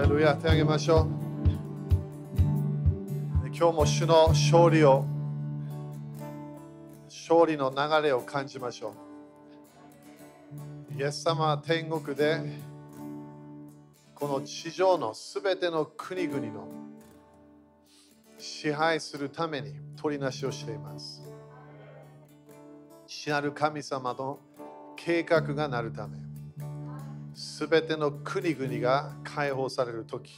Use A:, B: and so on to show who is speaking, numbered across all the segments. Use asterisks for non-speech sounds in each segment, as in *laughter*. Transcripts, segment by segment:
A: レルヤ手あげましょう今日も主の勝利を勝利の流れを感じましょうイエス様は天国でこの地上のすべての国々の支配するために取りなしをしています父なる神様の計画がなるためすべての国々が解放されるとき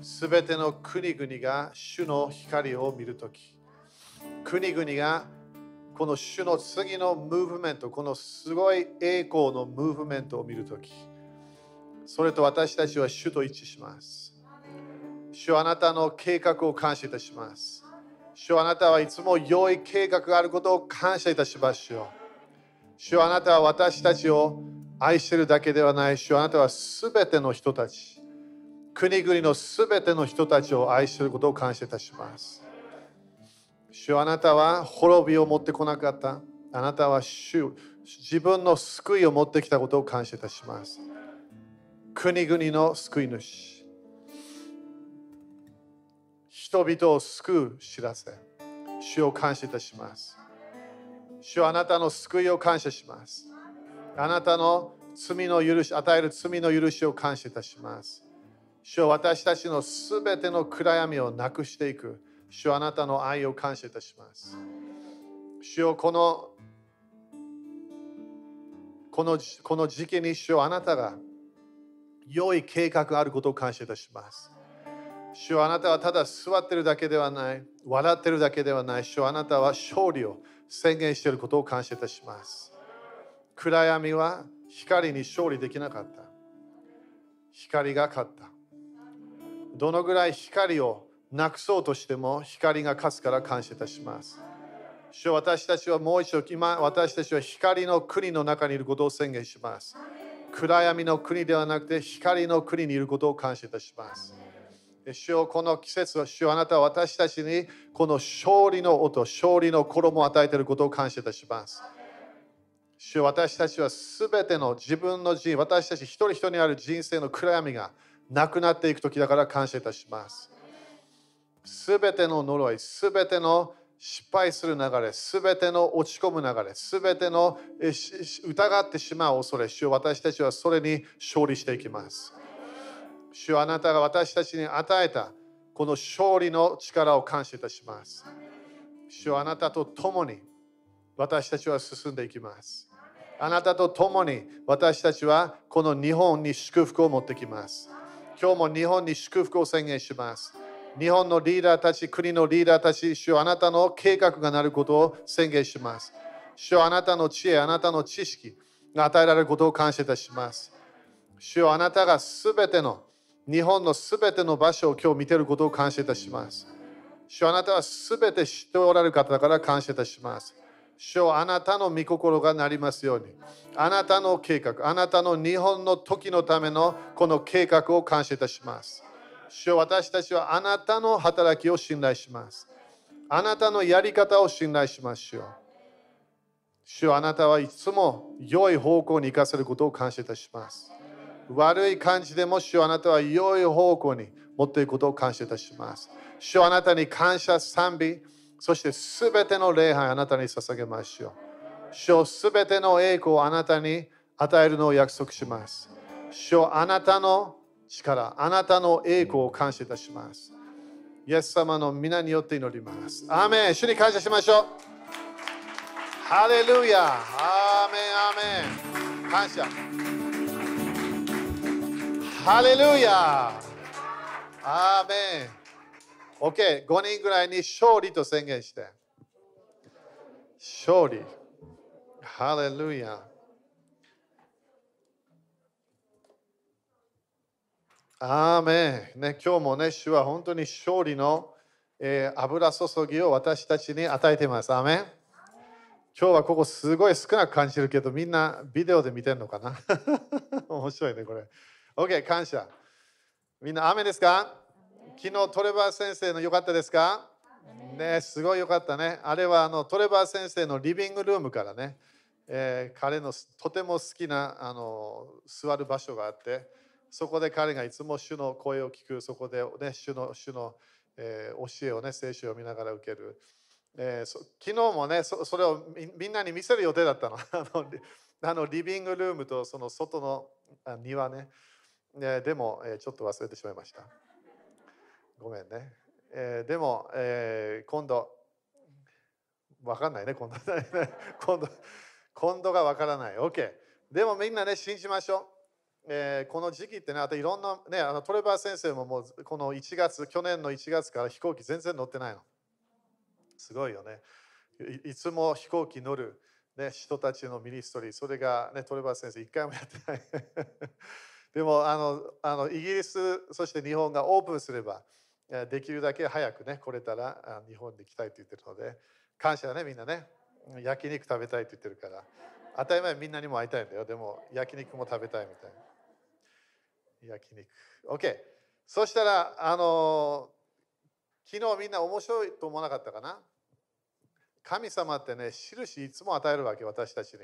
A: すべての国々が主の光を見るとき国々がこの主の次のムーブメントこのすごい栄光のムーブメントを見るときそれと私たちは主と一致します。主はあなたの計画を感謝いたします。主はあなたはいつも良い計画があることを感謝いたしますよ。主はあなたは私たちを愛してるだけではない主はあなたはすべての人たち国々のすべての人たちを愛していることを感謝いたします。主あなたは滅びを持ってこなかった。あなたは主自分の救いを持ってきたことを感謝いたします。国々の救い主。人々を救う知らせ。主を感謝いたします。主はあなたの救いを感謝します。あなたの罪の許し与える罪の許しを感謝いたします主は私たちのすべての暗闇をなくしていく主はあなたの愛を感謝いたします主よこのこのこの時期に主はあなたが良い計画があることを感謝いたします。主はあなたはただ座ってるだけではない、笑ってるだけではない、主はあなたは勝利を宣言していることを感謝いたします。暗闇は光に勝利できなかった。光が勝った。どのぐらい光をなくそうとしても光が勝つから感謝いたします。主は私たちはもう一度、今私たちは光の国の中にいることを宣言します。暗闇の国ではなくて光の国にいることを感謝いたします。主よこの季節は主よあなたは私たちにこの勝利の音、勝利の衣を与えていることを感謝いたします。主よ私たちはすべての自分の人、私たち一人一人にある人生の暗闇がなくなっていく時だから感謝いたします。すべての呪い、すべての失敗する流れ、すべての落ち込む流れ、すべての疑ってしまう恐れ、主よ私たちはそれに勝利していきます。主よあなたが私たちに与えたこの勝利の力を感謝いたします。主よあなたと共に私たちは進んでいきます。あなたと共に私たちはこの日本に祝福を持ってきます。今日も日本に祝福を宣言します。日本のリーダーたち、国のリーダーたち、主よあなたの計画がなることを宣言します。主よあなたの知恵、あなたの知識が与えられることを感謝いたします。主よあなたがすべての日本のすべての場所を今日見ていることを感謝いたします。主よあなたはすべて知っておられる方だから感謝いたします。主よあなたの御心がなりますように。あなたの計画、あなたの日本の時のためのこの計画を感謝いたします。主よ私たちはあなたの働きを信頼します。あなたのやり方を信頼しますよ。主よあなたはいつも良い方向に行かせることを感謝いたします。悪い感じでも主よあなたは良い方向に持っていくことを感謝いたします。主よあなたに感謝賛美、そしてすべての礼拝あなたに捧げましょう。主すべての栄光をあなたに与えるのを約束します。主あなたの力、あなたの栄光を感謝いたします。イエス様の皆によって祈ります。アーメン主に感謝しましょう。ハレルヤアーメンアーメン感謝。ハレルヤアーメン OK、5人ぐらいに勝利と宣言して。勝利。ハレルヤアーメン、ね、今日もね、主は本当に勝利の、えー、油注ぎを私たちに与えています。アーメン今日はここすごい少なく感じるけど、みんなビデオで見てるのかな？*laughs* 面白いね、これ。OK、感謝。みんな、雨ですか？昨日トレバー先生の良かったですか？ね、すごい良かったね。あれはあのトレバー先生のリビングルームからね、えー、彼のとても好きなあの座る場所があって、そこで彼がいつも主の声を聞く、そこで、ね、主の主の、えー、教えをね、聖書を見ながら受ける。えー、昨日もねそ、それをみんなに見せる予定だった *laughs* の。あのリビングルームとその外の庭ね。でも、えー、ちょっと忘れてしまいました。ごめんね。えー、でも、えー、今度、わかんないね、今度。*laughs* 今度、今度がわからない。OK。でもみんなね、信じましょう。えー、この時期ってね、あといろんな、ね、あのトレバー先生ももうこの1月、去年の1月から飛行機全然乗ってないの。すごいよね。いつも飛行機乗る、ね、人たちのミニストリー、それが、ね、トレバー先生、一回もやってない。*laughs* でもあのあの、イギリス、そして日本がオープンすれば、できるだけ早くね、来れたら日本に来たいと言ってるので、感謝だね、みんなね。焼肉食べたいと言ってるから。当たり前みんなにも会いたいんだよ。でも焼肉も食べたいみたいな。焼肉。OK。そしたら、あの、昨日みんな面白いと思わなかったかな？神様ってね、印いつも与えるわけ、私たちに。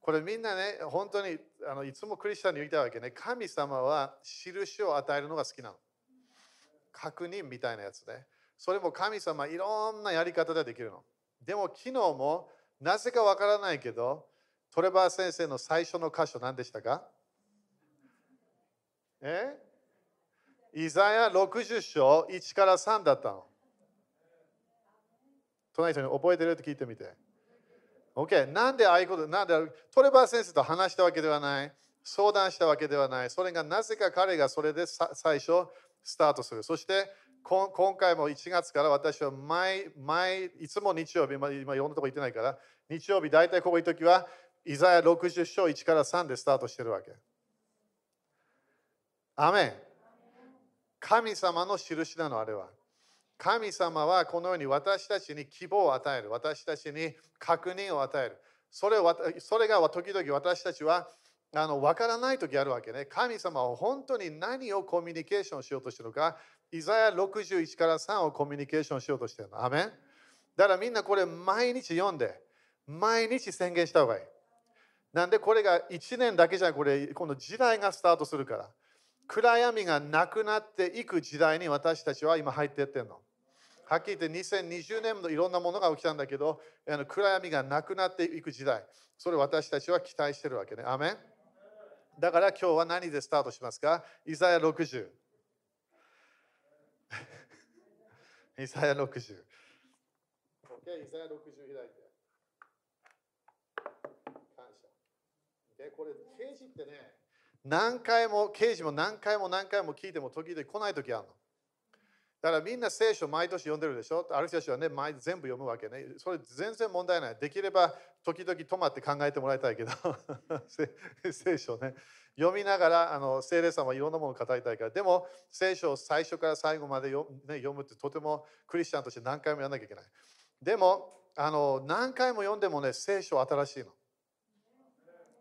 A: これみんなね、本当にあのいつもクリスチャンに言いたいわけね。神様は印を与えるのが好きなの。確認みたいなやつね。それも神様いろんなやり方でできるの。でも昨日もなぜかわからないけど、トレバー先生の最初の箇所何でしたか？え？イザヤ60章1から3だったの。隣人に覚えてるって聞いてみて。OK。なんでああいうこと、なんでトレバー先生と話したわけではない。相談したわけではない。それがなぜか彼がそれで最初スタートする。そして今回も1月から私は毎、毎、いつも日曜日、今いろんなとこ行ってないから、日曜日大体ここ行くときは、イザヤ60章1から3でスタートしてるわけ。アメン。神様の印なの、あれは。神様はこのように私たちに希望を与える。私たちに確認を与える。それそれが時々私たちはあの分からない時あるわけね。神様は本当に何をコミュニケーションしようとしてるのか。イザヤ61から3をコミュニケーションしようとしてるの。アメンだからみんなこれ毎日読んで、毎日宣言した方がいい。なんでこれが1年だけじゃこれ、この時代がスタートするから。暗闇がなくなっていく時代に私たちは今入っていってるの。はっきり言って2020年のいろんなものが起きたんだけど、暗闇がなくなっていく時代。それ私たちは期待してるわけね。アメンだから今日は何でスタートしますか？イザヤ60。*laughs* イザヤ60。OK、イザヤ60開いて。感謝。OK、これ、刑事ってね、何回も、刑事も何回も何回も聞いても時々来ない時あるの。だからみんな聖書毎年読んでるでしょ？ある人たちはね、毎全部読むわけね。それ全然問題ない。できれば時々止まって考えてもらいたいけど、*laughs* 聖書ね。読みながらあの聖霊様はいろんなものを語りたいから。でも聖書を最初から最後まで読,、むってとてもクリスチャンとして何回もやらなきゃいけない。でもあの何回も読んでもね、聖書は新しいの。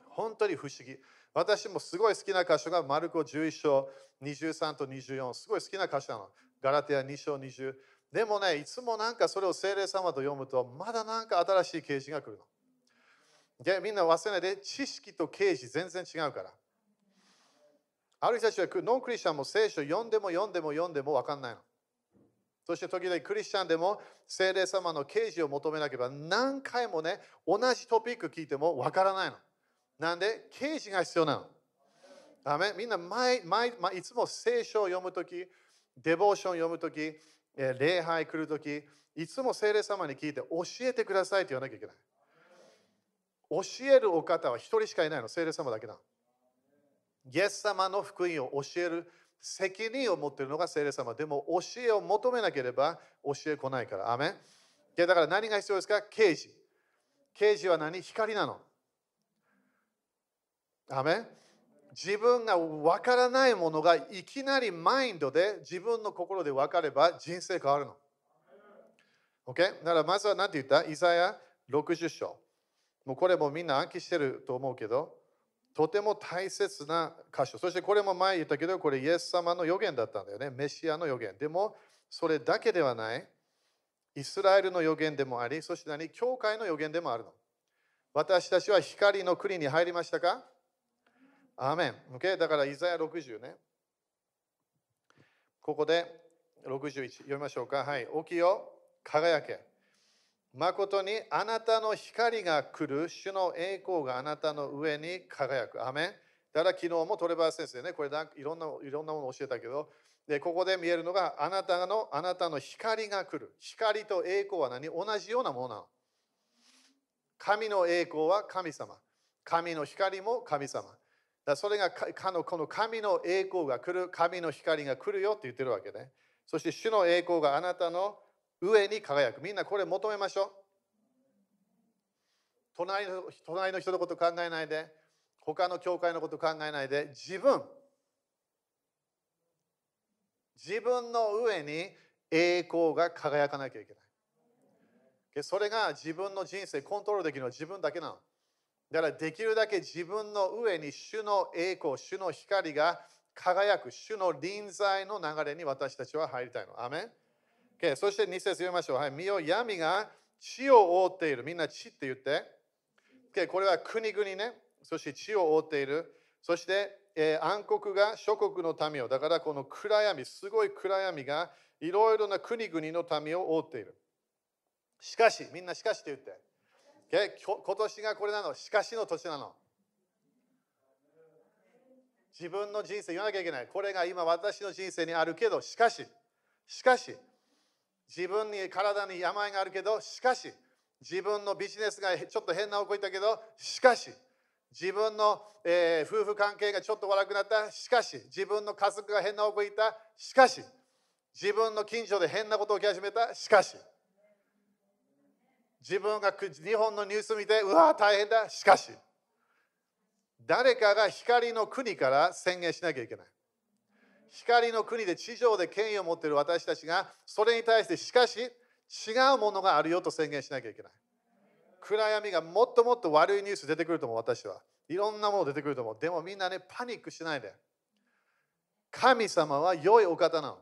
A: 本当に不思議。私もすごい好きな箇所がマルコ11章23と24。すごい好きな箇所なの。ガラテア2章20。でもね、いつもなんかそれを聖霊様と読むと、まだなんか新しい啓示が来るの。で、みんな忘れないで、知識と啓示全然違うから。ある人たちはノンクリスチャンも聖書読んでも読んでも読んでも分かんないの。そして時々クリスチャンでも聖霊様の啓示を求めなければ何回もね、同じトピック聞いても分からないの。なんで、啓示が必要なの？あめみんな毎毎、いつも聖書を読むとき、デボーション読むとき、礼拝来るとき、いつも聖霊様に聞いて教えてくださいって言わなきゃいけない。教えるお方は一人しかいないの、聖霊様だけだ。イエス様の福音を教える責任を持っているのが聖霊様。でも教えを求めなければ教え来ないから。アメンだから何が必要ですか？刑事。刑事は何？光なの。アメ自分が分からないものがいきなりマインドで自分の心で分かれば人生変わるの。OK? だからまずは何て言った？イザヤ60章。もうこれもみんな暗記してると思うけど、とても大切な箇所。そしてこれも前言ったけど、これイエス様の予言だったんだよね。メシアの予言。でも、それだけではない。イスラエルの予言でもあり、そして何？教会の予言でもあるの。私たちは光の国に入りましたか？アーメン。OK? だから、イザヤ60ね。ここで61読みましょうか。はい。起きよ、輝け。誠にあなたの光が来る、主の栄光があなたの上に輝く。アメン。だから昨日もトレバー先生ね、これいろんないろんなものを教えたけど、でここで見えるのがあなたのあなたの光が来る。光と栄光は何？同じようなものなの。神の栄光は神様。神の光も神様。だそれがかのこの神の栄光が来る、神の光が来るよって言ってるわけね。そして主の栄光があなたの上に輝く。みんなこれ求めましょう。隣の隣の人のこと考えないで、他の教会のこと考えないで、自分、自分の上に栄光が輝かなきゃいけない。それが自分の人生コントロールできるのは自分だけなの。だからできるだけ自分の上に主の栄光、主の光が輝く、主の臨在の流れに私たちは入りたいの。アメン Okay、そして2節読みましょう。はい、身を闇が地を覆っている。みんな地って言って。Okay、これは国々ね。そして地を覆っている。そして、えー、暗黒が諸国の民を。だからこの暗闇、すごい暗闇がいろいろな国々の民を覆っている。しかし、みんなしかしって言って。Okay、今年がこれなの。しかしの年なの。自分の人生言わなきゃいけない。これが今私の人生にあるけど、しかし、しかし、自分に体に病があるけど、しかし、自分のビジネスがちょっと変な動いたけど、しかし、自分の、えー、夫婦関係がちょっと悪くなった、しかし、自分の家族が変な動いた、しかし、自分の近所で変なことを起き始めた、しかし、自分が日本のニュース見て、うわ、大変だ、しかし、誰かが光の国から宣言しなきゃいけない。光の国で地上で権威を持っている私たちがそれに対してしかし違うものがあるよと宣言しなきゃいけない。暗闇がもっともっと悪いニュース出てくると思う私は。いろんなもの出てくると思う。でもみんなねパニックしないで。神様は良いお方なの、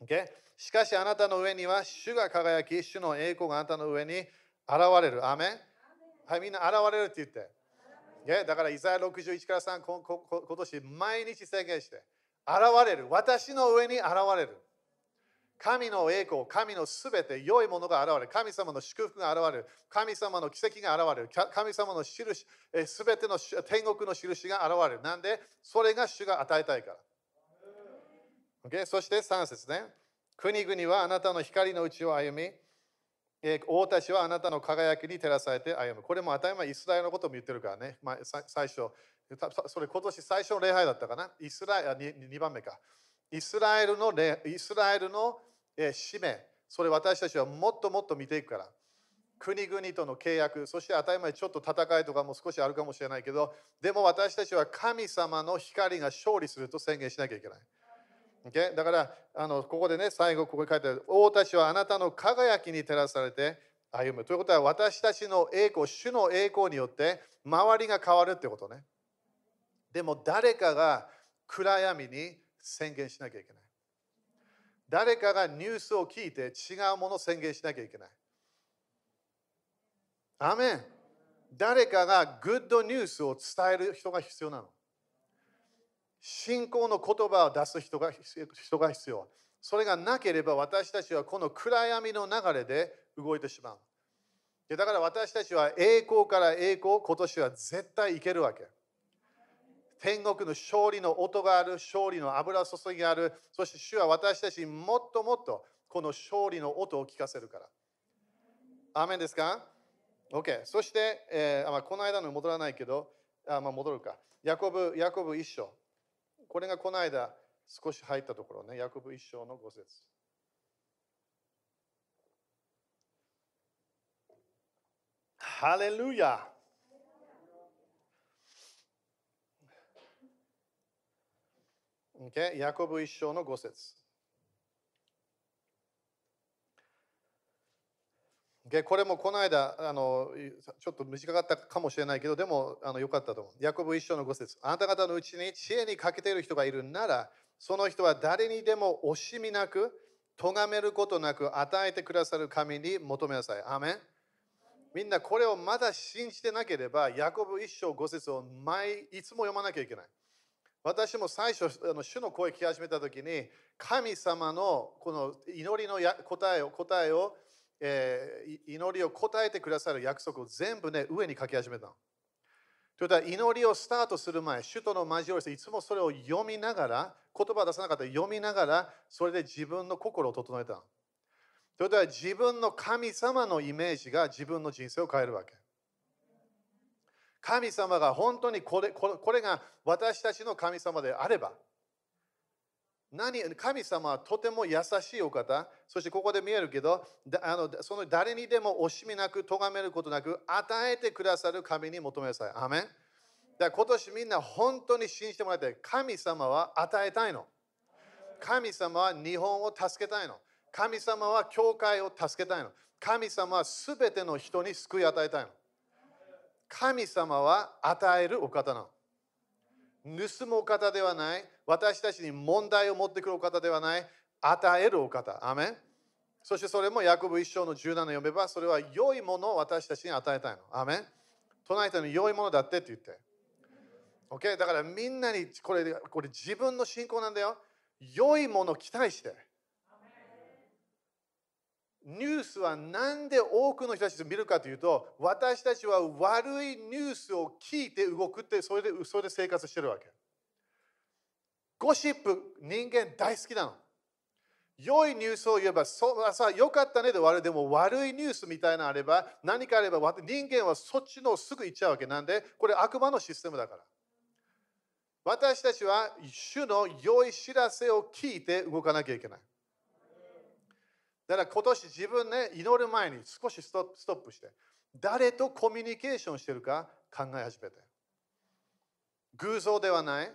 A: okay? しかしあなたの上には主が輝き主の栄光があなたの上に現れる。アメン？はいみんな現れるって言って。だから、イザヤ61から3、今年毎日宣言して、現れる。私の上に現れる。神の栄光、神のすべて良いものが現れ。神様の祝福が現れる。神様の奇跡が現れる。神様の印、すべての天国の印が現れる。なんで、それが主が与えたいから。Okay? そして3節ね。国々はあなたの光のうちを歩み、王たちはあなたの輝きに照らされて歩む。これも当たり前イスラエルのことも言ってるからね。まあ、最初、それ今年最初の礼拝だったかな？イスラエル 2, 2番目か。イスラエルのイスラエルの、使命、それ私たちはもっともっと見ていくから。国々との契約、そして当たり前ちょっと戦いとかも少しあるかもしれないけど、でも私たちは神様の光が勝利すると宣言しなきゃいけない。Okay? だからあのここでね、最後ここに書いてある、王たちはあなたの輝きに照らされて歩む。ということは私たちの栄光、主の栄光によって周りが変わるってことね。でも誰かが暗闇に宣言しなきゃいけない。誰かがニュースを聞いて違うものを宣言しなきゃいけない。アメン誰かがグッドニュースを伝える人が必要なの。信仰の言葉を出す人が人が必要。それがなければ私たちはこの暗闇の流れで動いてしまう。だから私たちは栄光から栄光、今年は絶対いけるわけ。天国の勝利の音がある、勝利の油注ぎがある、そして主は私たちにもっともっとこの勝利の音を聞かせるから。アーメンですか ?OK。そして、えーまあ、この間の戻らないけど、あまあ、戻るか。ヤコブ、ヤコブ一章。これがこの間少し入ったところね、ヤコブ一章の五節。ハレルヤ !OK、ヤコブ一章の五節。これもこの間あの、ちょっと短かったかもしれないけど、でもあのよかったと思う。ヤコブ一章の5節あなた方のうちに知恵に欠けている人がいるなら、その人は誰にでも惜しみなく、咎めることなく与えてくださる神に求めなさい。アメンみんなこれをまだ信じてなければ、ヤコブ一章五節を毎いつも読まなきゃいけない。私も最初、あの主の声聞き始めたときに、神様のこの祈りのや答えを、答えを、えー祈りを答えてくださる約束を全部ね、上に書き始めたの。ということは祈りをスタートする前、首都の交わりしていつもそれを読みながら、言葉を出さなかったら読みながら、それで自分の心を整えたの。ということは自分の神様のイメージが自分の人生を変えるわけ。神様が本当にこれこれが私たちの神様であれば、何神様はとても優しいお方、そしてここで見えるけど、あのその誰にでも惜しみなく、咎めることなく、与えてくださる神に求めなさい。アメンだ今年みんな本当に信じてもらって、神様は与えたいの。神様は日本を助けたいの。神様は教会を助けたいの。神様はすべての人に救い与えたいの。神様は与えるお方なの。盗むお方ではない。私たちに問題を持ってくるお方ではない。与えるお方。アメンそしてそれもヤコブ一章の17読めば、それは良いものを私たちに与えたいの。アメン唱えたの良いものだってって言って。OK? だからみんなにこれこれ自分の信仰なんだよ。良いものを期待して。ニュースはなんで多くの人たちが見るかというと、私たちは悪いニュースを聞いて動くって、それでそれで生活してるわけ。ゴシップ、人間大好きなの。良いニュースを言えば、そうさ良かったねで終わる。でも悪いニュースみたいなのあれば、何かあれば、人間はそっちのすぐ行っちゃうわけなんで、これ悪魔のシステムだから。私たちは主の良い知らせを聞いて動かなきゃいけない。だから今年自分ね、祈る前に少しストップして、誰とコミュニケーションしてるか考え始めて。偶像ではない。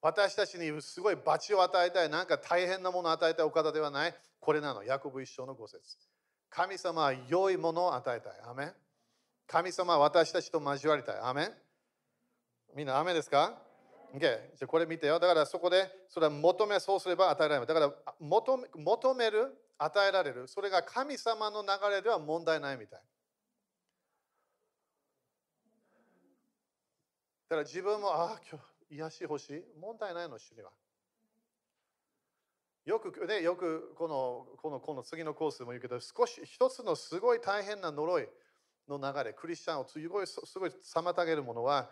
A: 私たちにすごい罰を与えたい、なんか大変なものを与えたいお方ではない。これなの、ヤコブ一章の五節神様は良いものを与えたい。アメ神様は私たちと交わりたい。アメみんな、アメですか ?OK。じゃこれ見てよ。だからそこで、それは求め、そうすれば与えられる。だから求め求める、与えられる。それが神様の流れでは問題ないみたい。だから自分も、ああ、今日癒し欲しい。問題ないの、主には。よくね、よくこのこのこの次のコースでも言うけど、少し一つのすごい大変な呪いの流れ、クリスチャンをすごいすごい妨げるものは、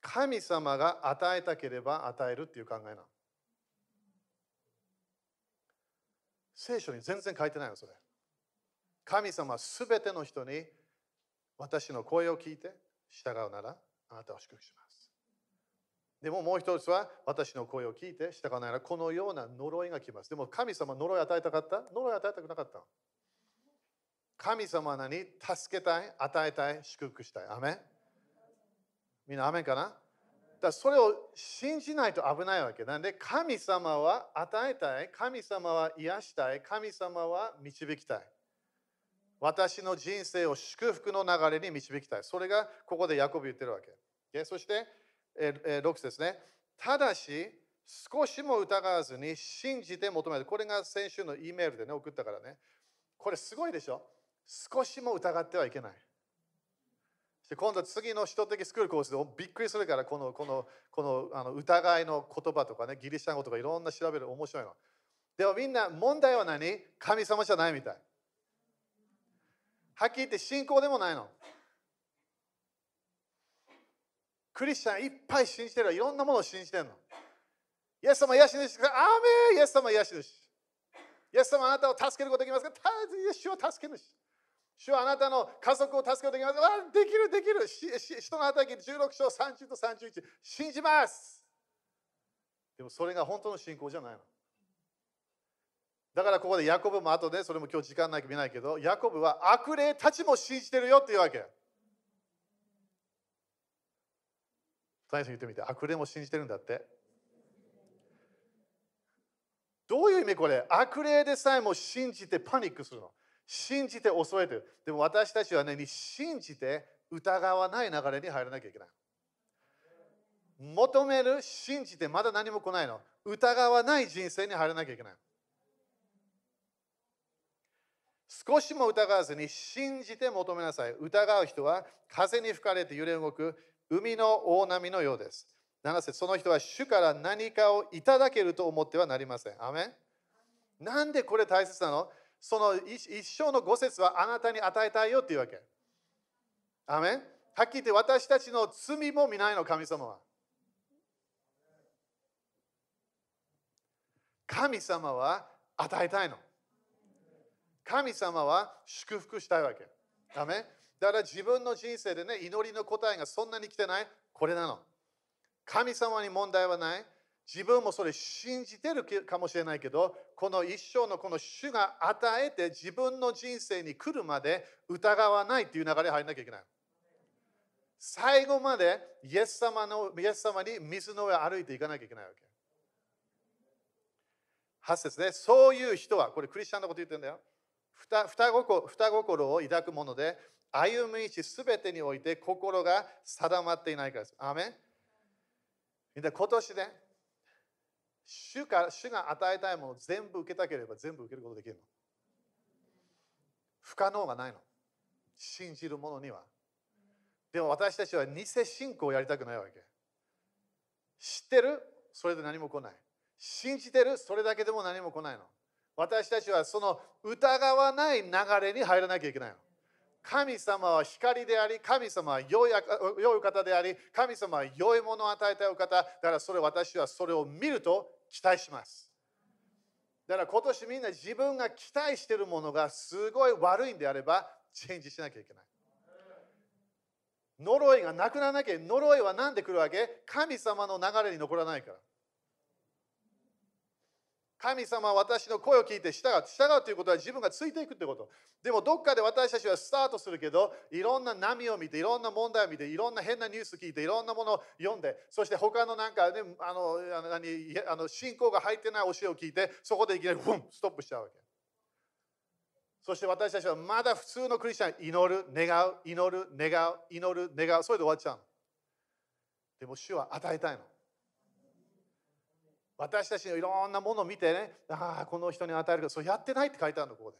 A: 神様が与えたければ与えるっていう考えなの。聖書に全然書いてないの、それ。神様はすべての人に私の声を聞いて従うならあなたを祝福します。でももう一つは私の声を聞いて従うならこのような呪いが来ます。でも神様呪い与えたかった？呪い与えたくなかった。神様は何？助けたい、与えたい、祝福したい。アメみんなアメかな？だそれを信じないと危ないわけ。なんで神様は与えたい、神様は癒したい、神様は導きたい。私の人生を祝福の流れに導きたい。それがここでヤコブ言ってるわけ。そして、6節ですね。ただし、少しも疑わずに信じて求める。これが先週の E メールでね、送ったからね。これすごいでしょ？少しも疑ってはいけない。で今度次の人的スクールコースでびっくりするからこのこのこのあの疑いの言葉とかねギリシャ語とかいろんな調べる面白いの。でもみんな問題は何？神様じゃないみたい。はっきり言って信仰でもないの。クリスチャンいっぱい信じてるいろんなものを信じてるの。イエス様癒し主。アーメンイエス様癒し主。イエス様あなたを助けることできますか？主を助け主。主はあなたの家族を助けるとできますできるできる。人の働き16章30と31。信じます。でもそれが本当の信仰じゃないの。だからここでヤコブも後で、それも今日時間ないか見ないけど、ヤコブは悪霊たちも信じてるよっていうわけ。大言ってみて、悪霊も信じてるんだって。どういう意味これ？悪霊でさえも信じてパニックするの。信じて恐れてる。でも私たちはね、信じて疑わない流れに入らなきゃいけない。求める、信じてまだ何も来ないの。疑わない人生に入らなきゃいけない。少しも疑わずに信じて求めなさい。疑う人は風に吹かれて揺れ動く海の大波のようです。7節その人は主から何かをいただけると思ってはなりません。アメなんでこれ大切なの？その一生の五節はあなたに与えたいよっていうわけ。アメンはっきり言って私たちの罪も見ないの、神様は。神様は与えたいの。神様は祝福したいわけ。ダメだから自分の人生でね、祈りの答えがそんなに来てないこれなの。神様に問題はない。自分もそれ信じてるかもしれないけど、この一生のこの主が与えて自分の人生に来るまで疑わないっていう流れに入らなきゃいけない。最後までイエス様のイエス様に水の上歩いていかなきゃいけないわけ。8節で、そういう人は、これクリスチャンのこと言ってるんだよ。双双心を抱くもので、歩む道すべてにおいて心が定まっていないからです。アメンで今年ね、主が主が与えたいものを全部受けたければ全部受けることできるの。不可能がないの。信じる者には。でも私たちは偽信仰をやりたくないわけ。知ってる？それで何も来ない。信じてる？それだけでも何も来ないの。私たちはその疑わない流れに入らなきゃいけないの。神様は光であり、神様は良い方であり、神様は良いものを与えたい方。だからそれ私はそれを見ると期待します。だから今年みんな自分が期待しているものがすごい悪いんであれば、チェンジしなきゃいけない。呪いがなくならなきゃ、呪いは何で来るわけ？神様の流れに残らないから。神様は私の声を聞いて従う。従うということは自分がついていくということ。でもどっかで私たちはスタートするけど、いろんな波を見て、いろんな問題を見て、いろんな変なニュース聞いて、いろんなものを読んで、そして他のなんかね、あの、あの何あの信仰が入ってない教えを聞いて、そこでいきなりフンストップしちゃうわけ。そして私たちはまだ普通のクリスチャン、祈る、願う、祈る、願う、祈る、願う、それで終わっちゃうでも主は与えたいの。私たちのいろんなものを見てね、ああ、この人に与えるけど、そうやってないって書いてあるの、ここで。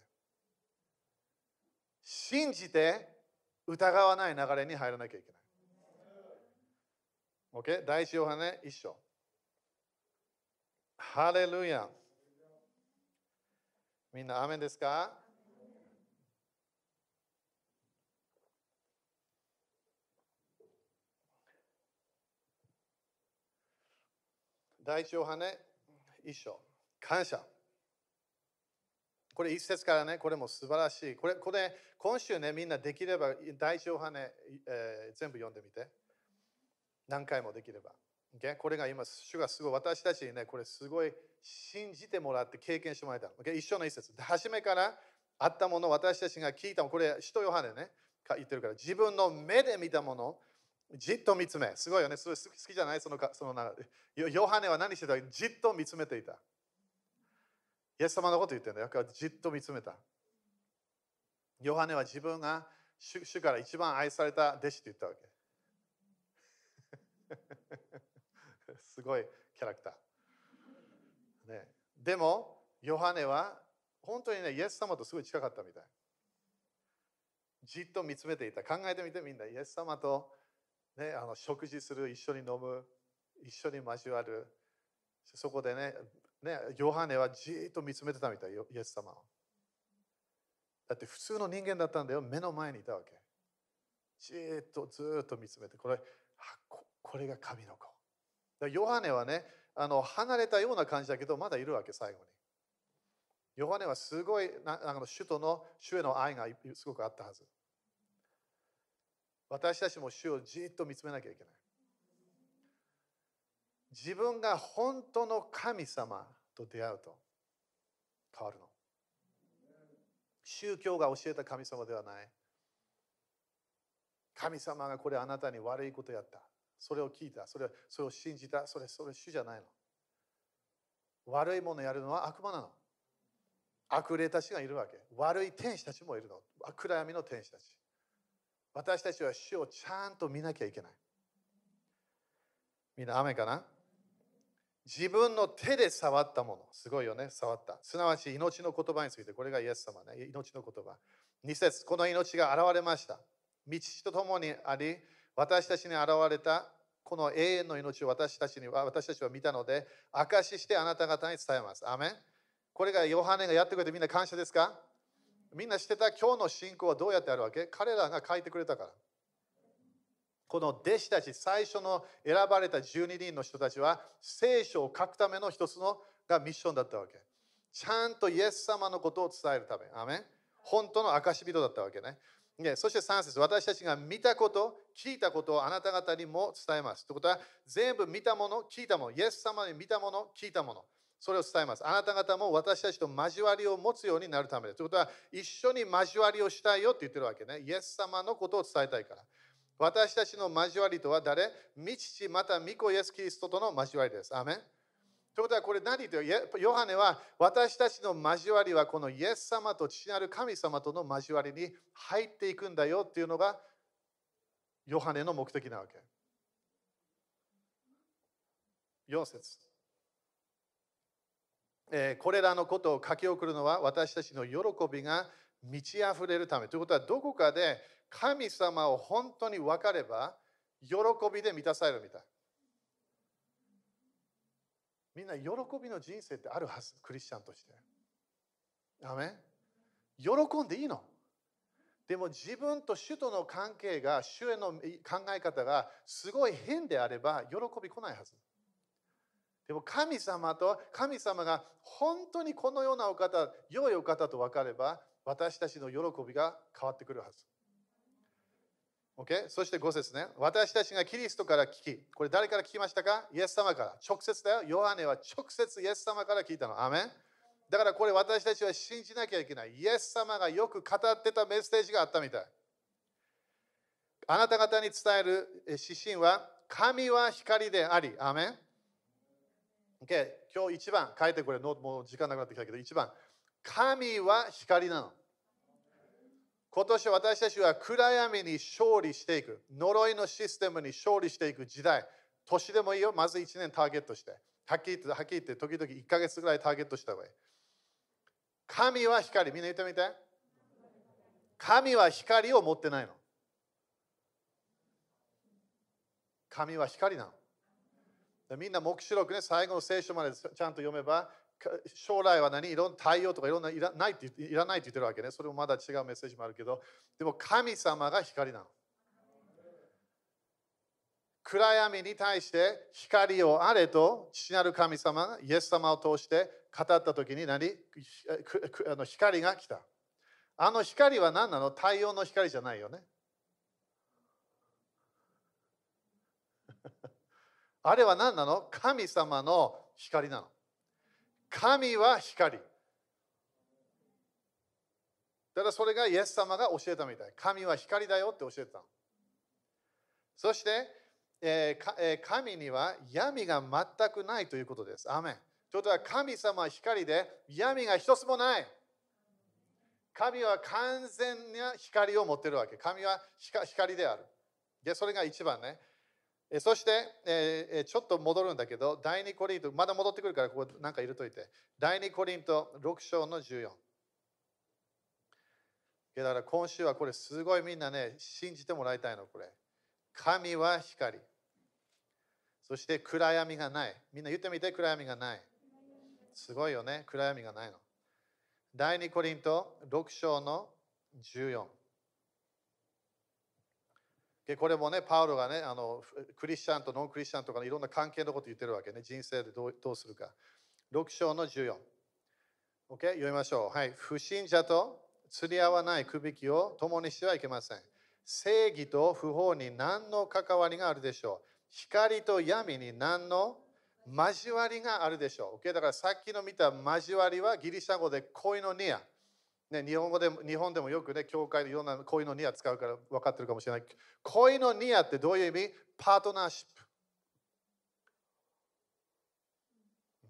A: 信じて疑わない流れに入らなきゃいけない。OK? 第一ヨハネ一章。ハレルヤ。みんな、アメンですか？第一ヨハネ一章。感謝。これ一節からね、これも素晴らしい。これ、これ今週ね、みんなできれば第一ヨハネ、えー、全部読んでみて。何回もできれば。Okay? これが今、主がすごい、私たちにね、これすごい信じてもらって経験してもらいた。Okay? 一緒の一節。初めからあったもの、私たちが聞いたも、これ、使徒ヨハネね、言ってるから、自分の目で見たもの、じっと見つめ。すごいよね。すごい好きじゃない？そのかそのなヨハネは何してた？じっと見つめていた。イエス様のこと言ってんだよ。じっと見つめた。ヨハネは自分が主主から一番愛された弟子って言ったわけ。*laughs* すごいキャラクター。ね、でも、ヨハネは本当にね、イエス様とすごい近かったみたい。じっと見つめていた。考えてみてみんな。イエス様とね、あの食事する、一緒に飲む、一緒に交わる。そこでね、ねヨハネはじーっと見つめてたみたい、イエス様を。だって普通の人間だったんだよ、目の前にいたわけ。じーっとずっと見つめて、これ、ここれが神の子。ヨハネはね、あの離れたような感じだけど、まだいるわけ、最後に。ヨハネはすごい、なあの首都の主への愛がすごくあったはず。私たちも主をじっと見つめなきゃいけない。自分が本当の神様と出会うと変わるの。宗教が教えた神様ではない。神様がこれあなたに悪いことやった。それを聞いた。それそれを信じた。それ、それ主じゃないの。悪いものやるのは悪魔なの。悪霊たちがいるわけ。悪い天使たちもいるの。暗闇の天使たち。私たちは主をちゃんと見なきゃいけない。みんな雨かな？自分の手で触ったもの。すごいよね、触った。すなわち命の言葉について、これがイエス様ね、命の言葉。2節この命が現れました。道とともにあり、私たちに現れたこの永遠の命を私たちには私たちは見たので、証ししてあなた方に伝えます。アメンこれがヨハネがやってくれてみんな感謝ですか？みんな知ってた今日の信仰はどうやってあるわけ？彼らが書いてくれたから。この弟子たち、最初の選ばれた12人の人たちは、聖書を書くための一つのがミッションだったわけ。ちゃんとイエス様のことを伝えるため。アメン本当の証人だったわけね。でそして3節私たちが見たこと、聞いたことをあなた方にも伝えます。ということは、全部見たもの、聞いたもの、イエス様に見たもの、聞いたもの。それを伝えます。あなた方も私たちと交わりを持つようになるためです。ということは、一緒に交わりをしたいよって言ってるわけね。イエス様のことを伝えたいから。私たちの交わりとは誰？未父また御子イエス・キリストとの交わりです。アメンということはこれ何言ってるヨハネは私たちの交わりはこのイエス様と父なる神様との交わりに入っていくんだよっていうのがヨハネの目的なわけ。4節、え、これらのことを書き送るのは私たちの喜びが満ち溢れるため。ということはどこかで神様を本当に分かれば、喜びで満たされるみたい。みんな喜びの人生ってあるはず、クリスチャンとして。ダメ喜んでいいの？でも自分と主との関係が、主への考え方がすごい変であれば、喜び来ないはず。でも神様と神様が本当にこのようなお方、良いお方と分かれば、私たちの喜びが変わってくるはず。Okay? そして5節ね。私たちがキリストから聞き、これ誰から聞きましたか？イエス様から。直接だよ。ヨハネは直接イエス様から聞いたの。アメンだからこれ私たちは信じなきゃいけない。イエス様がよく語ってたメッセージがあったみたい。あなた方に伝える指針は、神は光であり。アメン ?Okay、今日一番書いてくれ。もう時間なくなってきたけど、一番。神は光なの。今年私たちは暗闇に勝利していく、呪いのシステムに勝利していく時代、年でもいいよ、まず1年ターゲットして。はっきり言って、はっきり言って、時々1ヶ月ぐらいターゲットした方がいい。神は光、みんな言ってみて。神は光を持ってないの。神は光なの。みんな黙示録ね、最後の聖書までちゃんと読めば、将来は何？いろんな太陽とかいろんないらないっていらないって言ってるわけね。それもまだ違うメッセージもあるけど、でも神様が光なの。暗闇に対して光をあれと父なる神様がイエス様を通して語った時に何？あの光が来た。あの光は何なの？太陽の光じゃないよね。あれは何なの？神様の光なの。神は光。だからそれがイエス様が教えたみたい。神は光だよって教えてたのそして、えーえー、神には闇が全くないということです。アメン。ということは神様は光で闇が一つもない。神は完全な光を持ってるわけ。神は光である。で、それが一番ね。そして、え、ちょっと戻るんだけど、第2コリント、まだ戻ってくるから、ここなんか入れといて。第2コリント6章の14。だから今週はこれすごいみんなね、信じてもらいたいの、これ。神は光。そして暗闇がない。みんな言ってみて、暗闇がない。すごいよね、暗闇がないの。第2コリント6章の14。これもね、パウロがねあの、クリスチャンとノンクリスチャンとかのいろんな関係のこと言ってるわけね、人生でどうどうするか。6章の14。OK? 読みましょう。はい。不信者と釣り合わないくびきを共にしてはいけません。正義と不法に何の関わりがあるでしょう。光と闇に何の交わりがあるでしょう。OK? だからさっきの見た交わりはギリシャ語で恋のニア。ね、日本語でも日本でもよくね、教会でいろんな恋のニア使うから分かってるかもしれない。恋のニアってどういう意味？パートナーシッ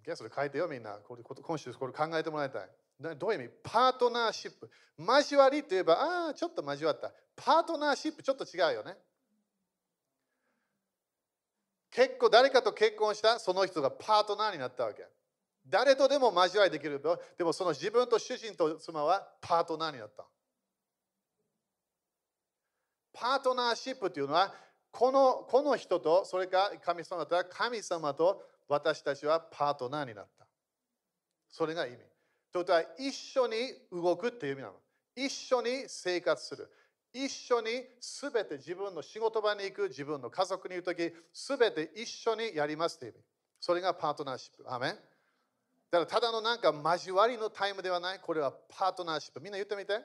A: プ。それ書いてよみんな。今週これ考えてもらいたい。どういう意味？パートナーシップ。交わりって言えば、ああ、ちょっと交わった。パートナーシップちょっと違うよね。結構誰かと結婚したその人がパートナーになったわけ。誰とでも交わりできるでもその自分と主人と妻はパートナーになった。パートナーシップというのはこのこの人とそれか神様と神様と私たちはパートナーになった。それが意味。ということは一緒に動くっていう意味なの。一緒に生活する。一緒にすべて自分の仕事場に行く、自分の家族にいるとき、すべて一緒にやりますという意味。それがパートナーシップ。アメンだからただのなんか交わりのタイムではない。これはパートナーシップ。みんな言ってみて。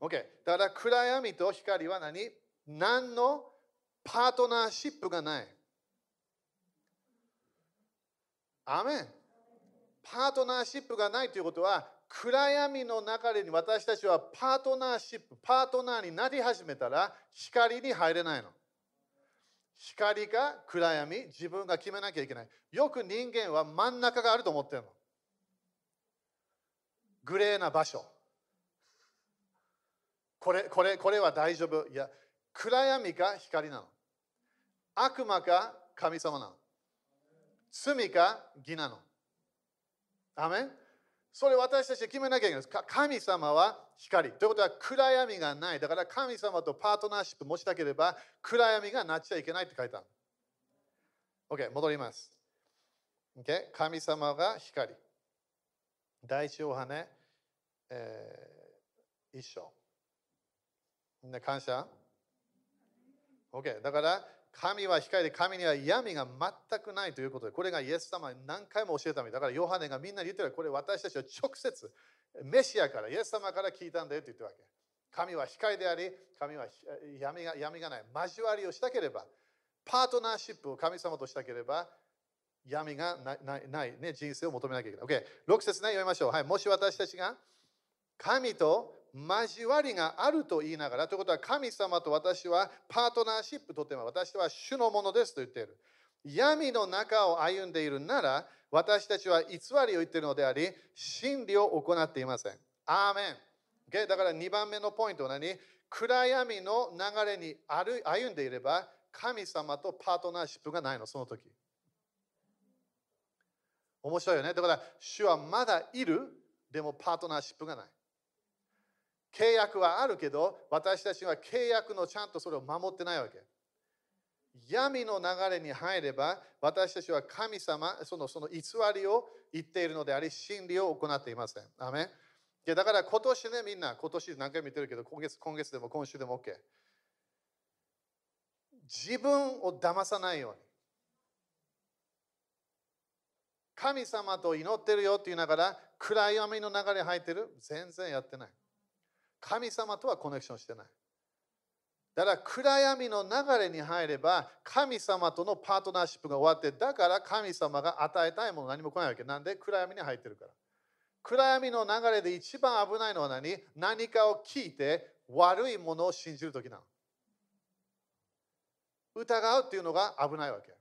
A: OK。だから暗闇と光は何？何のパートナーシップがない。アメンパートナーシップがないということは暗闇の中でに私たちはパートナーシップ、パートナーになり始めたら光に入れないの。光か暗闇、自分が決めなきゃいけない。よく人間は真ん中があると思ってるの。グレーな場所。これ、これ、これは大丈夫。いや、暗闇か光なの。悪魔か神様なの。罪か義なの。アメンそれ私たちは決めなきゃいけないです。神様は光。ということは暗闇がない。だから神様とパートナーシップ持ちたければ暗闇がなっちゃいけないって書いてある。OK、戻ります。OK 神様が光。第一ヨハネ、えー、一章。みんな感謝 ?OK。だから神は光で神には闇が全くないということで、これがイエス様に何回も教えたみたい。だからヨハネがみんなに言ってるこれ私たちは直接メシアから、イエス様から聞いたんだよって言ってるわけ。神は光であり、神は闇が闇がない。交わりをしたければ、パートナーシップを神様としたければ、闇がないないね、人生を求めなきゃいけない。OK、6節ね、読みましょう。はい、もし私たちが神と交わりがあると言いながら、ということは神様と私はパートナーシップとても私は主のものですと言っている。闇の中を歩んでいるなら、私たちは偽りを言っているのであり、真理を行っていません。アーメン。Okay? だから2番目のポイントは何？暗闇の流れに歩んでいれば、神様とパートナーシップがないの、その時。面白いよね。だから、主はまだいる、でもパートナーシップがない。契約はあるけど、私たちは契約のちゃんとそれを守ってないわけ。闇の流れに入れば、私たちは神様、そのその偽りを言っているのであり、真理を行っていません。アメだから今年ね、みんな、今年何回も言ってるけど、今月今月でも今週でも OK。自分を騙さないように。神様と祈ってるよって言いながら、暗闇の流れ入ってる？全然やってない。神様とはコネクションしてない。だから暗闇の流れに入れば神様とのパートナーシップが終わってだから神様が与えたいもの何も来ないわけ。なんで？暗闇に入ってるから。暗闇の流れで一番危ないのは何？何かを聞いて悪いものを信じるときなの。疑うっていうのが危ないわけ。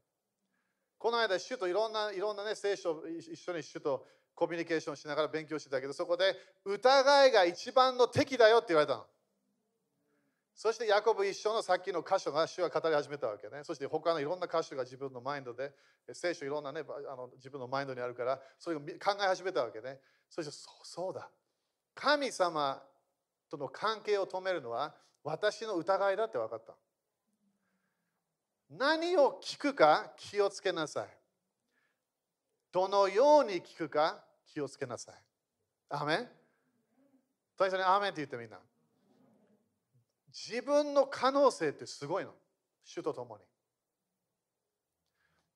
A: この間、主といろんないろんな、ね、聖書を一緒に主とコミュニケーションしながら勉強してたけど、そこで疑いが一番の敵だよって言われたの。そしてヤコブ一緒のさっきの箇所が主は語り始めたわけね。そして他のいろんな箇所が自分のマインドで、聖書いろんなね、あの自分のマインドにあるから、それを考え始めたわけね。そしてそうそうだ。神様との関係を止めるのは私の疑いだって分かった。何を聞くか気をつけなさい。どのように聞くか気をつけなさい。アメン？最初にアメンって言ってみんな。自分の可能性ってすごいの。主と共に。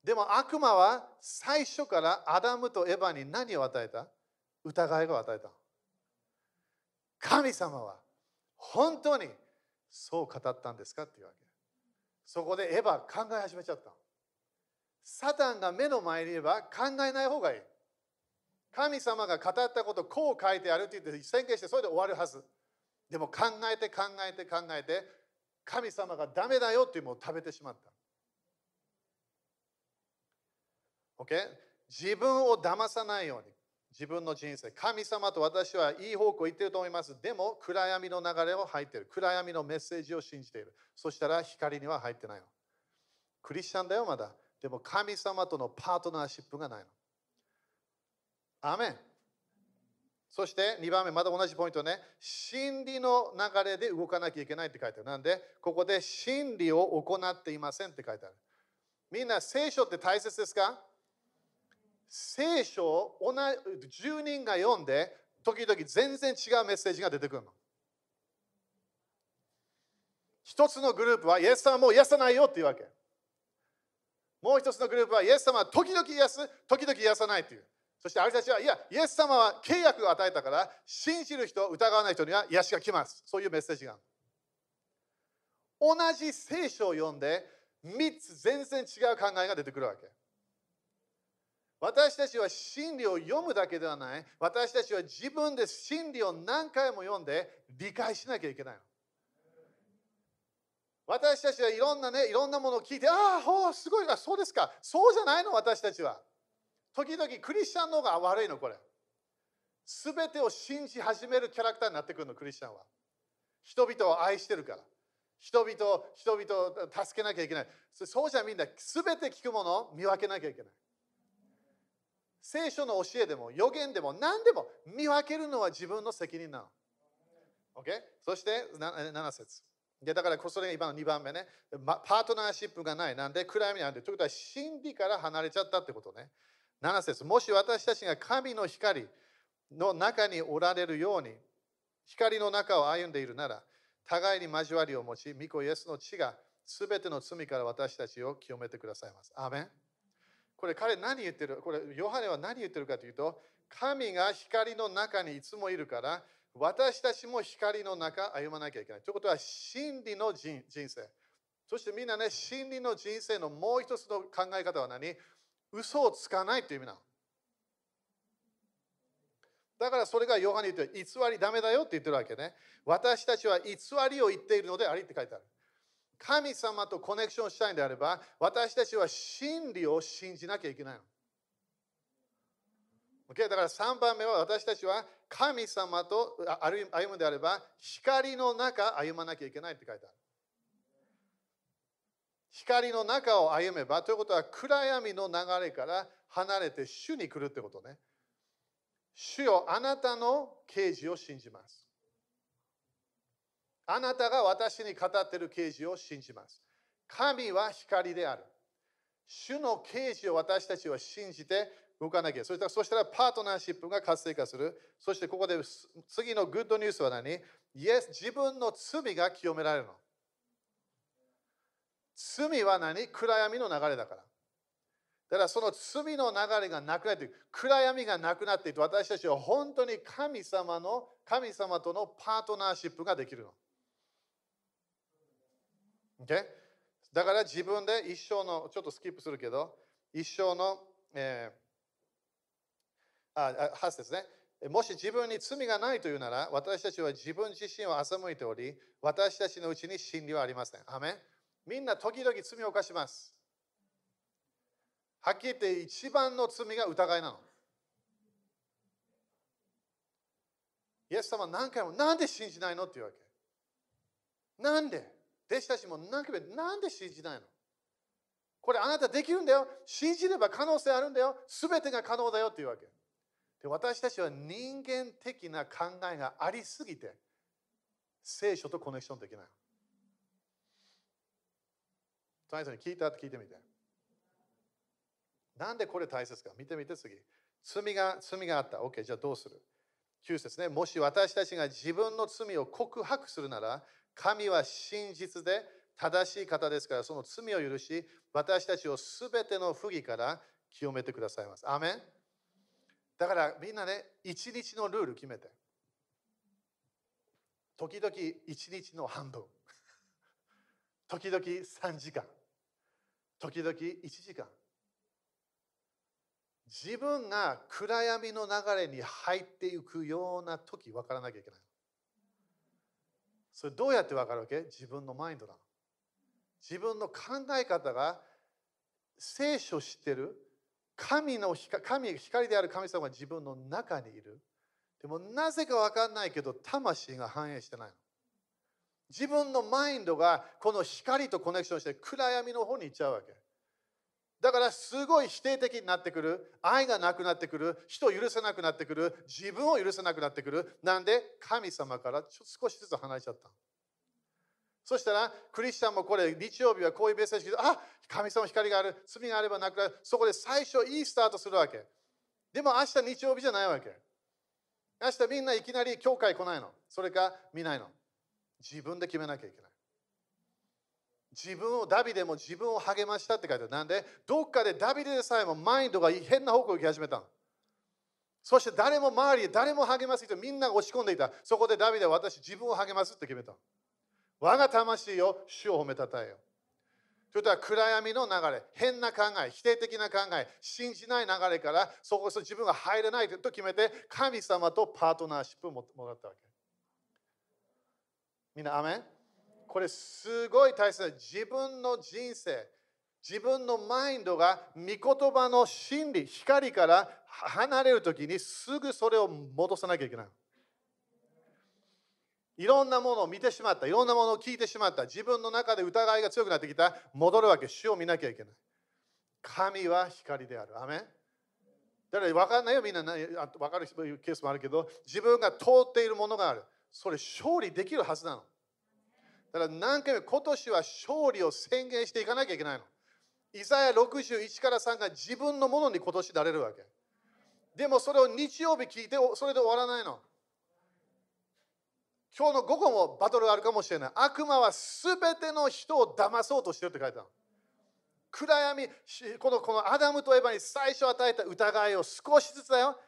A: でも悪魔は最初からアダムとエヴァに何を与えた？疑いを与えた。神様は本当にそう語ったんですか？っていうわけ。そこでエヴァ考え始めちゃった。サタンが目の前にいれば考えない方がいい。神様が語ったことこう書いてあるって言って宣言してそれで終わるはず。でも考えて考えて考えて神様がダメだよっていうものを食べてしまった。OK? 自分を騙さないように自分の人生神様と私はいい方向行ってると思いますでも暗闇の流れを入ってる暗闇のメッセージを信じているそしたら光には入ってないのクリスチャンだよ、まだ。でも神様とのパートナーシップがないの。アメン。そして2番目、まだ同じポイントね。真理の流れで動かなきゃいけないって書いてある。なんで、ここで真理を行っていませんって書いてある。みんな聖書って大切ですか？聖書を10人が読んで、時々全然違うメッセージが出てくるの。一つのグループは、イエス様もう癒さないよっていうわけ。もう一つのグループは、イエス様は時々癒す、時々癒さないっていう。そしてあれたちは、いや、イエス様は契約を与えたから、信じる人、疑わない人には癒しが来ます。そういうメッセージが。同じ聖書を読んで、3つ全然違う考えが出てくるわけ。私たちは真理を読むだけではない。私たちは自分で真理を何回も読んで理解しなきゃいけない。私たちはいろんなね、いろんなものを聞いて、ああ、すごい、あそうですか。そうじゃないの、私たちは。時々クリスチャンの方が悪いの、これ。すべてを信じ始めるキャラクターになってくるの、クリスチャンは。人々を愛してるから。人々を、人々を助けなきゃいけない。そうじゃみんな、すべて聞くものを見分けなきゃいけない。聖書の教えでも予言でも何でも見分けるのは自分の責任なの。OK? そして7節でだからこそれが今の2番目ね。パートナーシップがない。なんで暗闇なんで。ということは真理から離れちゃったってことね。7節もし私たちが神の光の中におられるように、光の中を歩んでいるなら、互いに交わりを持ち、御子イエスの血がすべての罪から私たちを清めてくださいます。アメンこれ彼何言ってる？これヨハネは何言ってるかというと神が光の中にいつもいるから私たちも光の中歩まなきゃいけない。ということは真理の人生。そしてみんなね、真理の人生のもう一つの考え方は何？嘘をつかないという意味なの。だからそれがヨハネ言って偽りダメだよって言ってるわけね。私たちは偽りを言っているのでありって書いてある。神様とコネクションしたいんであれば、私たちは真理を信じなきゃいけないの。Okay? だから3番目は私たちは神様と歩むであれば光の中歩まなきゃいけないって書いてある。光の中を歩めばということは暗闇の流れから離れて主に来るってことね。主よあなたの啓示を信じます。あなたが私に語っている啓示を信じます。神は光である。主の啓示を私たちは信じて動かなきゃ。そしたらしたらパートナーシップが活性化する。そしてここで次のグッドニュースは何？イエス自分の罪が清められるの。罪は何？暗闇の流れだから。だからその罪の流れがなくなっていく暗闇がなくなっていて私たちは本当に神様の神様とのパートナーシップができるの。Okay? だから自分で一生の、ちょっとスキップするけど、一生の、えー、あ8節ね。もし自分に罪がないというなら、私たちは自分自身を欺いており、私たちのうちに真理はありません。アメみんな時々罪を犯します。はっきり言って一番の罪が疑いなの。イエス様何回もなんで信じないのって言うわけ。なんで？弟子たちも何回もなんで信じないの？これあなたできるんだよ。信じれば可能性あるんだよ。すべてが可能だよっていうわけ。で私たちは人間的な考えがありすぎて聖書とコネクションできない。隣人に聞いたって聞いてみて。なんでこれ大切か？見てみて次。罪が罪があった。OK、じゃあどうする ?9 節ね。もし私たちが自分の罪を告白するなら、神は真実で正しい方ですから、その罪を許し、私たちをすべての不義から清めてくださいます。アメンだからみんなね、一日のルール決めて。時々一日の半分。*laughs* 時々3時間。時々1時間。自分が暗闇の流れに入っていくような時分からなきゃいけない。それどうやって分かるわけ？自分のマインドなの。自分の考え方が聖書を知ってる？神の神光である神様が自分の中にいる。でもなぜか分かんないけど魂が反映してないの。自分のマインドがこの光とコネクションして暗闇の方に行っちゃうわけ。だからすごい否定的になってくる、愛がなくなってくる、人を許せなくなってくる、自分を許せなくなってくる。なんで神様からちょ少しずつ離れちゃった。そしたら、クリスチャンもこれ、日曜日はこういうメッセージで、あ神様光がある、罪があればなくなる、そこで最初いいスタートするわけ。でも明日日曜日じゃないわけ。明日みんないきなり教会来ないの。それか見ないの。自分で決めなきゃいけない。自分を、ダビデも自分を励ましたって書いてある。なんで、どっかでダビデでさえもマインドが変な方向に行き始めたの。そして誰も周り、誰も励ます人、みんなが押し込んでいた。そこでダビデは私、自分を励ますって決めた。我が魂よ、主を褒めたたえよ。それとは暗闇の流れ、変な考え、否定的な考え、信じない流れからそこそ自分が入れないと決めて神様とパートナーシップをもらったわけ。みんな、アメン？これすごい大切な自分の人生、自分のマインドが御言葉の真理、光から離れるときにすぐそれを戻さなきゃいけない。いろんなものを見てしまった、いろんなものを聞いてしまった、自分の中で疑いが強くなってきた、戻るわけ、主を見なきゃいけない。神は光である。アメン？だから分かんないよ、みんな分かるケースもあるけど、自分が通っているものがある。それ勝利できるはずなの。だから何回も今年は勝利を宣言していかなきゃいけないの。イザヤ61から3が自分のものに今年なれるわけ。でもそれを日曜日聞いて、それで終わらないの。今日の午後もバトルがあるかもしれない。悪魔は全ての人を騙そうとしてるって書いてある。暗闇この、このアダムとエヴァに最初与えた疑いを少しずつだよ。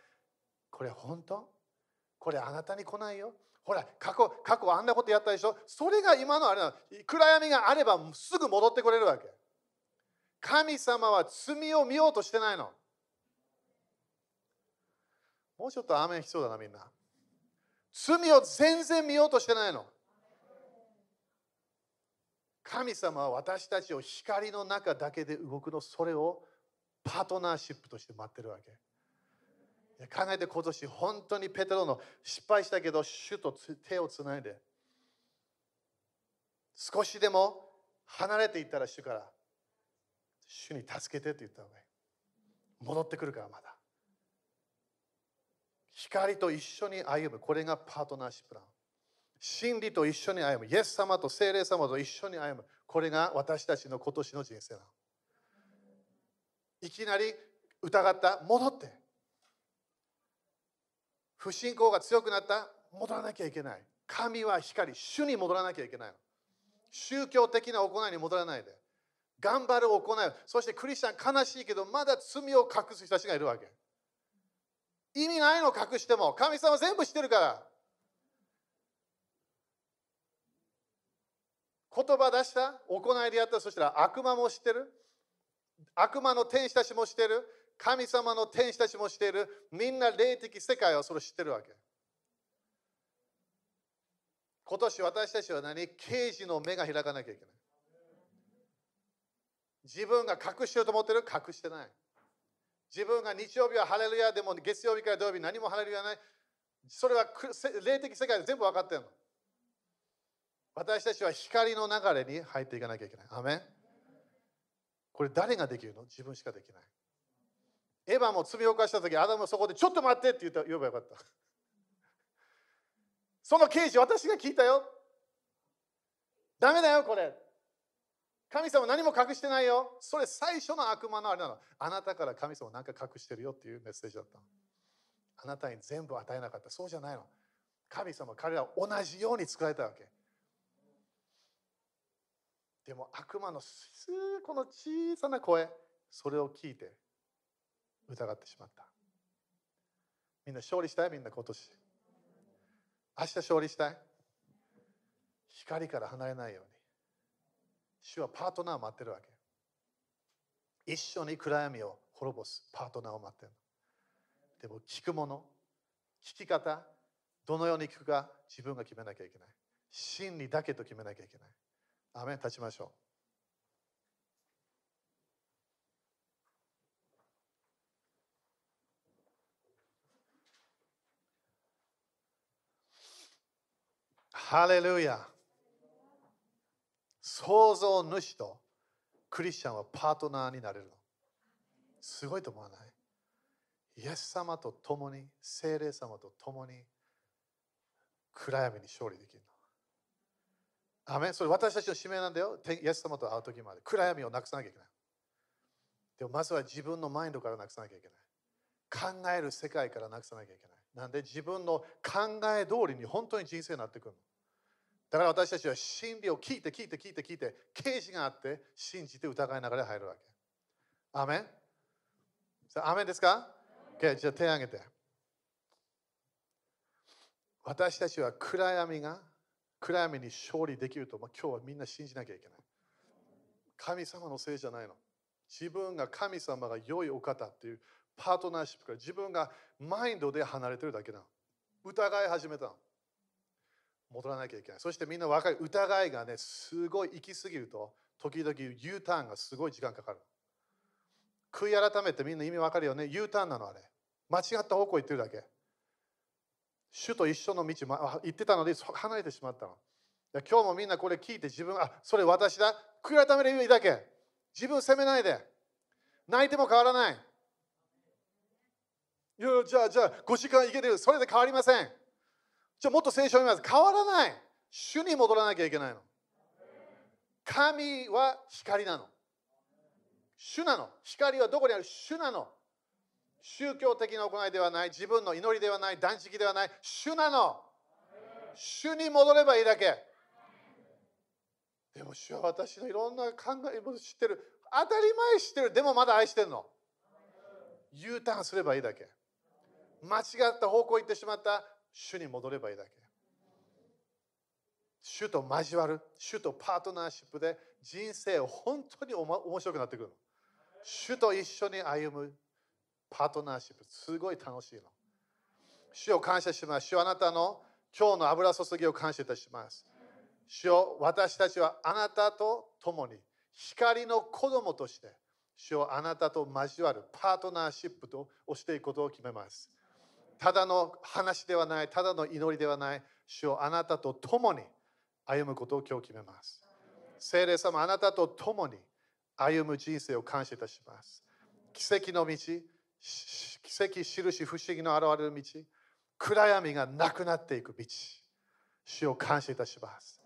A: これ本当？これあなたに来ないよ？ほら、過去、過去あんなことやったでしょ？それが今のあれなの。暗闇があればすぐ戻ってくれるわけ。神様は罪を見ようとしてないの。もうちょっと雨が必要だな、みんな。罪を全然見ようとしてないの。神様は私たちを光の中だけで動くの、それをパートナーシップとして待ってるわけ。考えて今年本当にペテロの失敗したけど主と手をつないで少しでも離れていったら主から主に助けてと言った方が戻ってくるからまだ光と一緒に歩む。これがパートナーシップだ。真理と一緒に歩む。イエス様と精霊様と一緒に歩む。これが私たちの今年の人生だ。いきなり疑った。戻って。不信仰が強くなった。戻らなきゃいけない。神は光。主に戻らなきゃいけない。宗教的な行いに戻らないで。頑張る行い。そしてクリスチャン悲しいけど、まだ罪を隠す人たちがいるわけ。意味ないの隠しても神様全部知ってるから言葉出した行いでやったそしたら悪魔も知ってる悪魔の天使たちも知ってる神様の天使たちも知ってるみんな霊的世界をそれ知ってるわけ今年私たちは何？刑事の目が開かなきゃいけない自分が隠してると思ってる？隠してない自分が日曜日はハレルヤでも月曜日から土曜日何もハレルヤない。それは霊的世界で全部分かってるの。私たちは光の流れに入っていかなきゃいけない。アメこれ誰ができるの？自分しかできない。エヴァも罪を犯した時、アダムはそこでちょっと待ってって言った言えばよかった。その刑事、私が聞いたよ。ダメだよ、これ。神様何も隠してないよ。それ最初の悪魔のあれなの。あなたから神様何か隠してるよっていうメッセージだったあなたに全部与えなかった。そうじゃないの。神様、彼らは同じように作られたわけ。でも悪魔のこの小さな声、それを聞いて疑ってしまった。みんな勝利したい？みんな今年。明日勝利したい？光から離れないように。主はパートナーを待ってるわけ。一緒に暗闇を滅ぼすパートナーを待ってるでも聞くもの、聞き方、どのように聞くか自分が決めなきゃいけない。真理だけと決めなきゃいけない。アメン立ちましょう。ハレルヤ創造主とクリスチャンはパートナーになれるの。すごいと思わない？イエス様と共に、精霊様と共に暗闇に勝利できるの。アメそれ私たちの使命なんだよ。イエス様と会う時まで。暗闇をなくさなきゃいけない。でもまずは自分のマインドからなくさなきゃいけない。考える世界からなくさなきゃいけない。なんで自分の考え通りに本当に人生になってくるの。だから私たちは真理を聞いて聞いて聞いて聞いて、啓示があって信じて疑いながら入るわけ。アメン？アメンですか、?OK、じゃあ手を挙げて。私たちは暗闇が暗闇に勝利できると、まあ、今日はみんな信じなきゃいけない。神様のせいじゃないの。自分が神様が良いお方っていうパートナーシップから自分がマインドで離れてるだけなの。疑い始めたの。戻らなきゃいけない。そしてみんな分かる。疑いがね、すごい行き過ぎると、時々 U ターンがすごい時間かかる。悔い改めてみんな意味分かるよね。U ターンなのあれ。間違った方向行ってるだけ。主と一緒の道、ま、行ってたので離れてしまったの。今日もみんなこれ聞いて自分、あ、それ私だ。悔い改める意味だけ。自分責めないで。泣いても変わらない。いや、じゃあ、じゃあ、5時間いけてる。それで変わりません。じゃあ、もっと聖書を見ます。変わらない。主に戻らなきゃいけないの。神は光なの。主なの。光はどこにある？主なの。宗教的な行いではない、自分の祈りではない、断食ではない、主なの。主に戻ればいいだけ。でも主は私のいろんな考えも知ってる。当たり前知ってる。でもまだ愛してるの。U ターンすればいいだけ。間違った方向行ってしまった主に戻ればいいだけ。主と交わる、主とパートナーシップで人生を本当におも面白くなってくるの。主と一緒に歩むパートナーシップ、すごい楽しいの。主を感謝します。主はあなたの今日の油注ぎを感謝いたします。主よ私たちはあなたと共に光の子供として主よあなたと交わるパートナーシップとしていくことを決めます。ただの話ではない、ただの祈りではない、主よあなたと共に歩むことを今日決めます。聖霊様、あなたと共に歩む人生を感謝いたします。奇跡の道、奇跡、印、不思議の現れる道、暗闇がなくなっていく道、主を感謝いたします。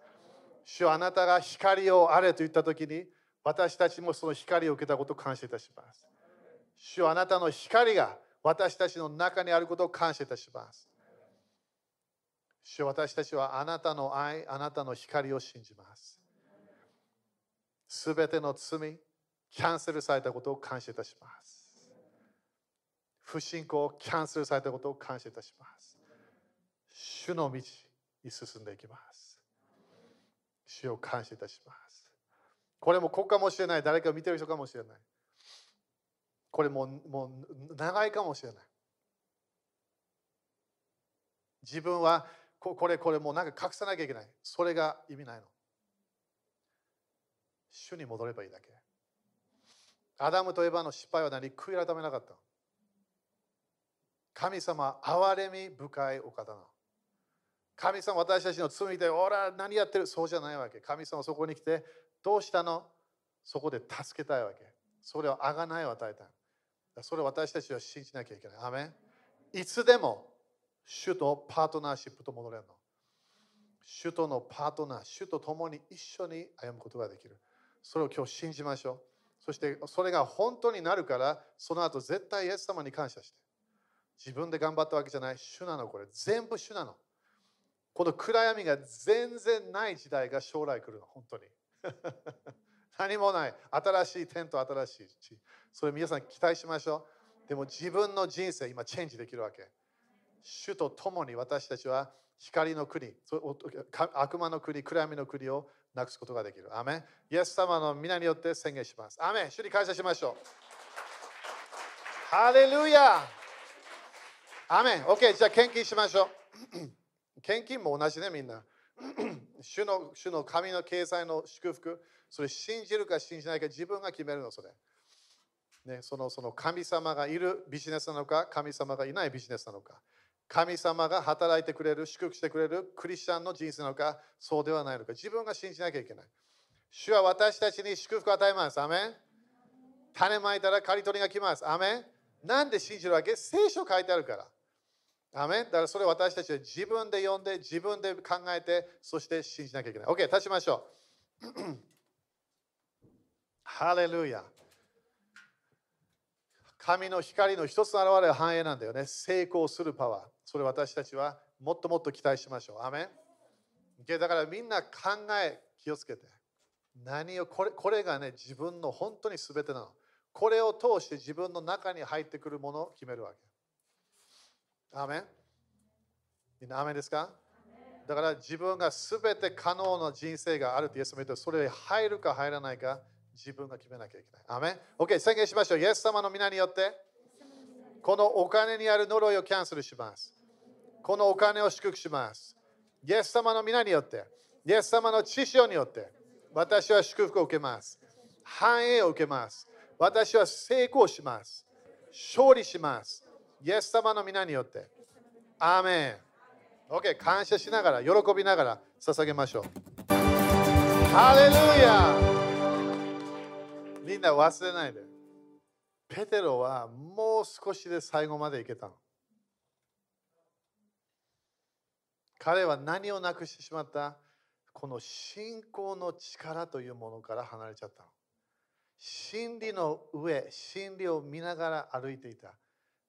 A: 主はあなたが光をあれと言ったときに、私たちもその光を受けたことを感謝いたします。主はあなたの光が私たちの中にあることを感謝いたします。主私たちはあなたの愛、あなたの光を信じます。すべての罪、キャンセルされたことを感謝いたします。不信仰、キャンセルされたことを感謝いたします。主の道に進んでいきます。主を感謝いたします。これもここかもしれない。誰か見てる人かもしれない。これもうもう長いかもしれない。自分はここれこれもうなんか隠さなきゃいけない。それが意味ないの。主に戻ればいいだけ。アダムとエヴァの失敗は何？悔い改めなかった。神様、憐れみ深いお方なの。神様、私たちの罪で、俺は何やってる？そうじゃないわけ。神様、そこに来て、どうしたの？そこで助けたいわけ。それをあがないを与えたい。それ私たちは信じなきゃいけない。アメいつでも主とパートナーシップと戻れるの。主とのパートナー、主と共に一緒に歩むことができる。それを今日信じましょう。そしてそれが本当になるから、その後絶対イエス様に感謝して。自分で頑張ったわけじゃない。主なの、これ。全部主なの。この暗闇が全然ない時代が将来来るの、本当に。*laughs* 何もない。新しい天と新しい地。それ皆さん期待しましょう。でも自分の人生今チェンジできるわけ。主と共に私たちは光の国、悪魔の国、暗闇の国をなくすことができる。アメン。イエス様の皆によって宣言します。アメン。主に感謝しましょう。ハレルヤアメン。OK、じゃあ献金しましょう。*clears throat* 献金も同じね、みんな。*clears throat* 主の主の神の経済の祝福、それ信じるか信じないか自分が決めるの、それ。ね、そのその神様がいるビジネスなのか、神様がいないビジネスなのか。神様が働いてくれる、祝福してくれるクリスチャンの人生なのか、そうではないのか。自分が信じなきゃいけない。主は私たちに祝福を与えます。アメン種まいたら刈り取りが来ます。アメンなんで信じるわけ？聖書書いてあるから。アメンだからそれ私たちは自分で読んで、自分で考えて、そして信じなきゃいけない。OK、立ちましょう。*clears throat* ハレルヤ。神の光の一つの現れは繁栄なんだよね。成功するパワー。それ私たちはもっともっと期待しましょう。アメンだからみんな考え、気をつけて。何をこれこれがね、自分の本当に全てなの。これを通して自分の中に入ってくるものを決めるわけ。アメンみんなアメンですか？だから自分が全て可能な人生があるってイエス様言ってそれに入るか入らないか自分が決めなきゃいけない。アメン ?OK、宣言しましょう。イエス様の皆によってこのお金にある呪いをキャンセルします。このお金を祝福します。イエス様の皆によって、イエス様の知性によって、私は祝福を受けます。繁栄を受けます。私は成功します。勝利します。イエス様の皆によって。アーメン。OK、感謝しながら、喜びながら捧げましょう。ハレルヤみんな忘れないで。ペテロはもう少しで最後までいけたの。彼は何をなくしてしまった？この信仰の力というものから離れちゃったの。真理の上、真理を見ながら歩いていた。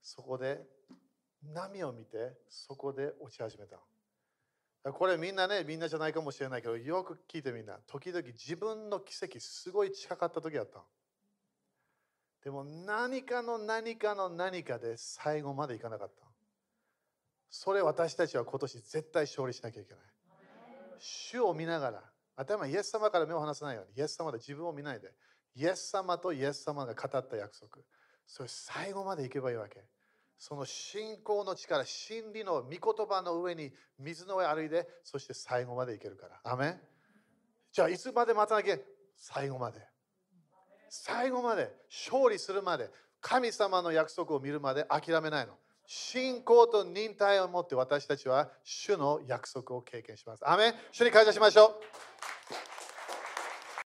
A: そこで波を見て、そこで落ち始めたの。これみんなね、みんなじゃないかもしれないけど、よく聞いてみんな。時々自分の奇跡すごい近かった時あった。でも何かの何かの何かで最後までいかなかった。それ私たちは今年絶対勝利しなきゃいけない。主を見ながら、頭イエス様から目を離さないように、イエス様で自分を見ないで、イエス様とイエス様が語った約束、それ最後までいけばいいわけ。その信仰の力、真理の御言葉の上に水の上歩いて、そして最後までいけるから。アメンじゃあいつまで待たなきゃ最後まで。最後まで勝利するまで神様の約束を見るまで諦めないの。信仰と忍耐を持って私たちは主の約束を経験します。アメン主に感謝しましょう。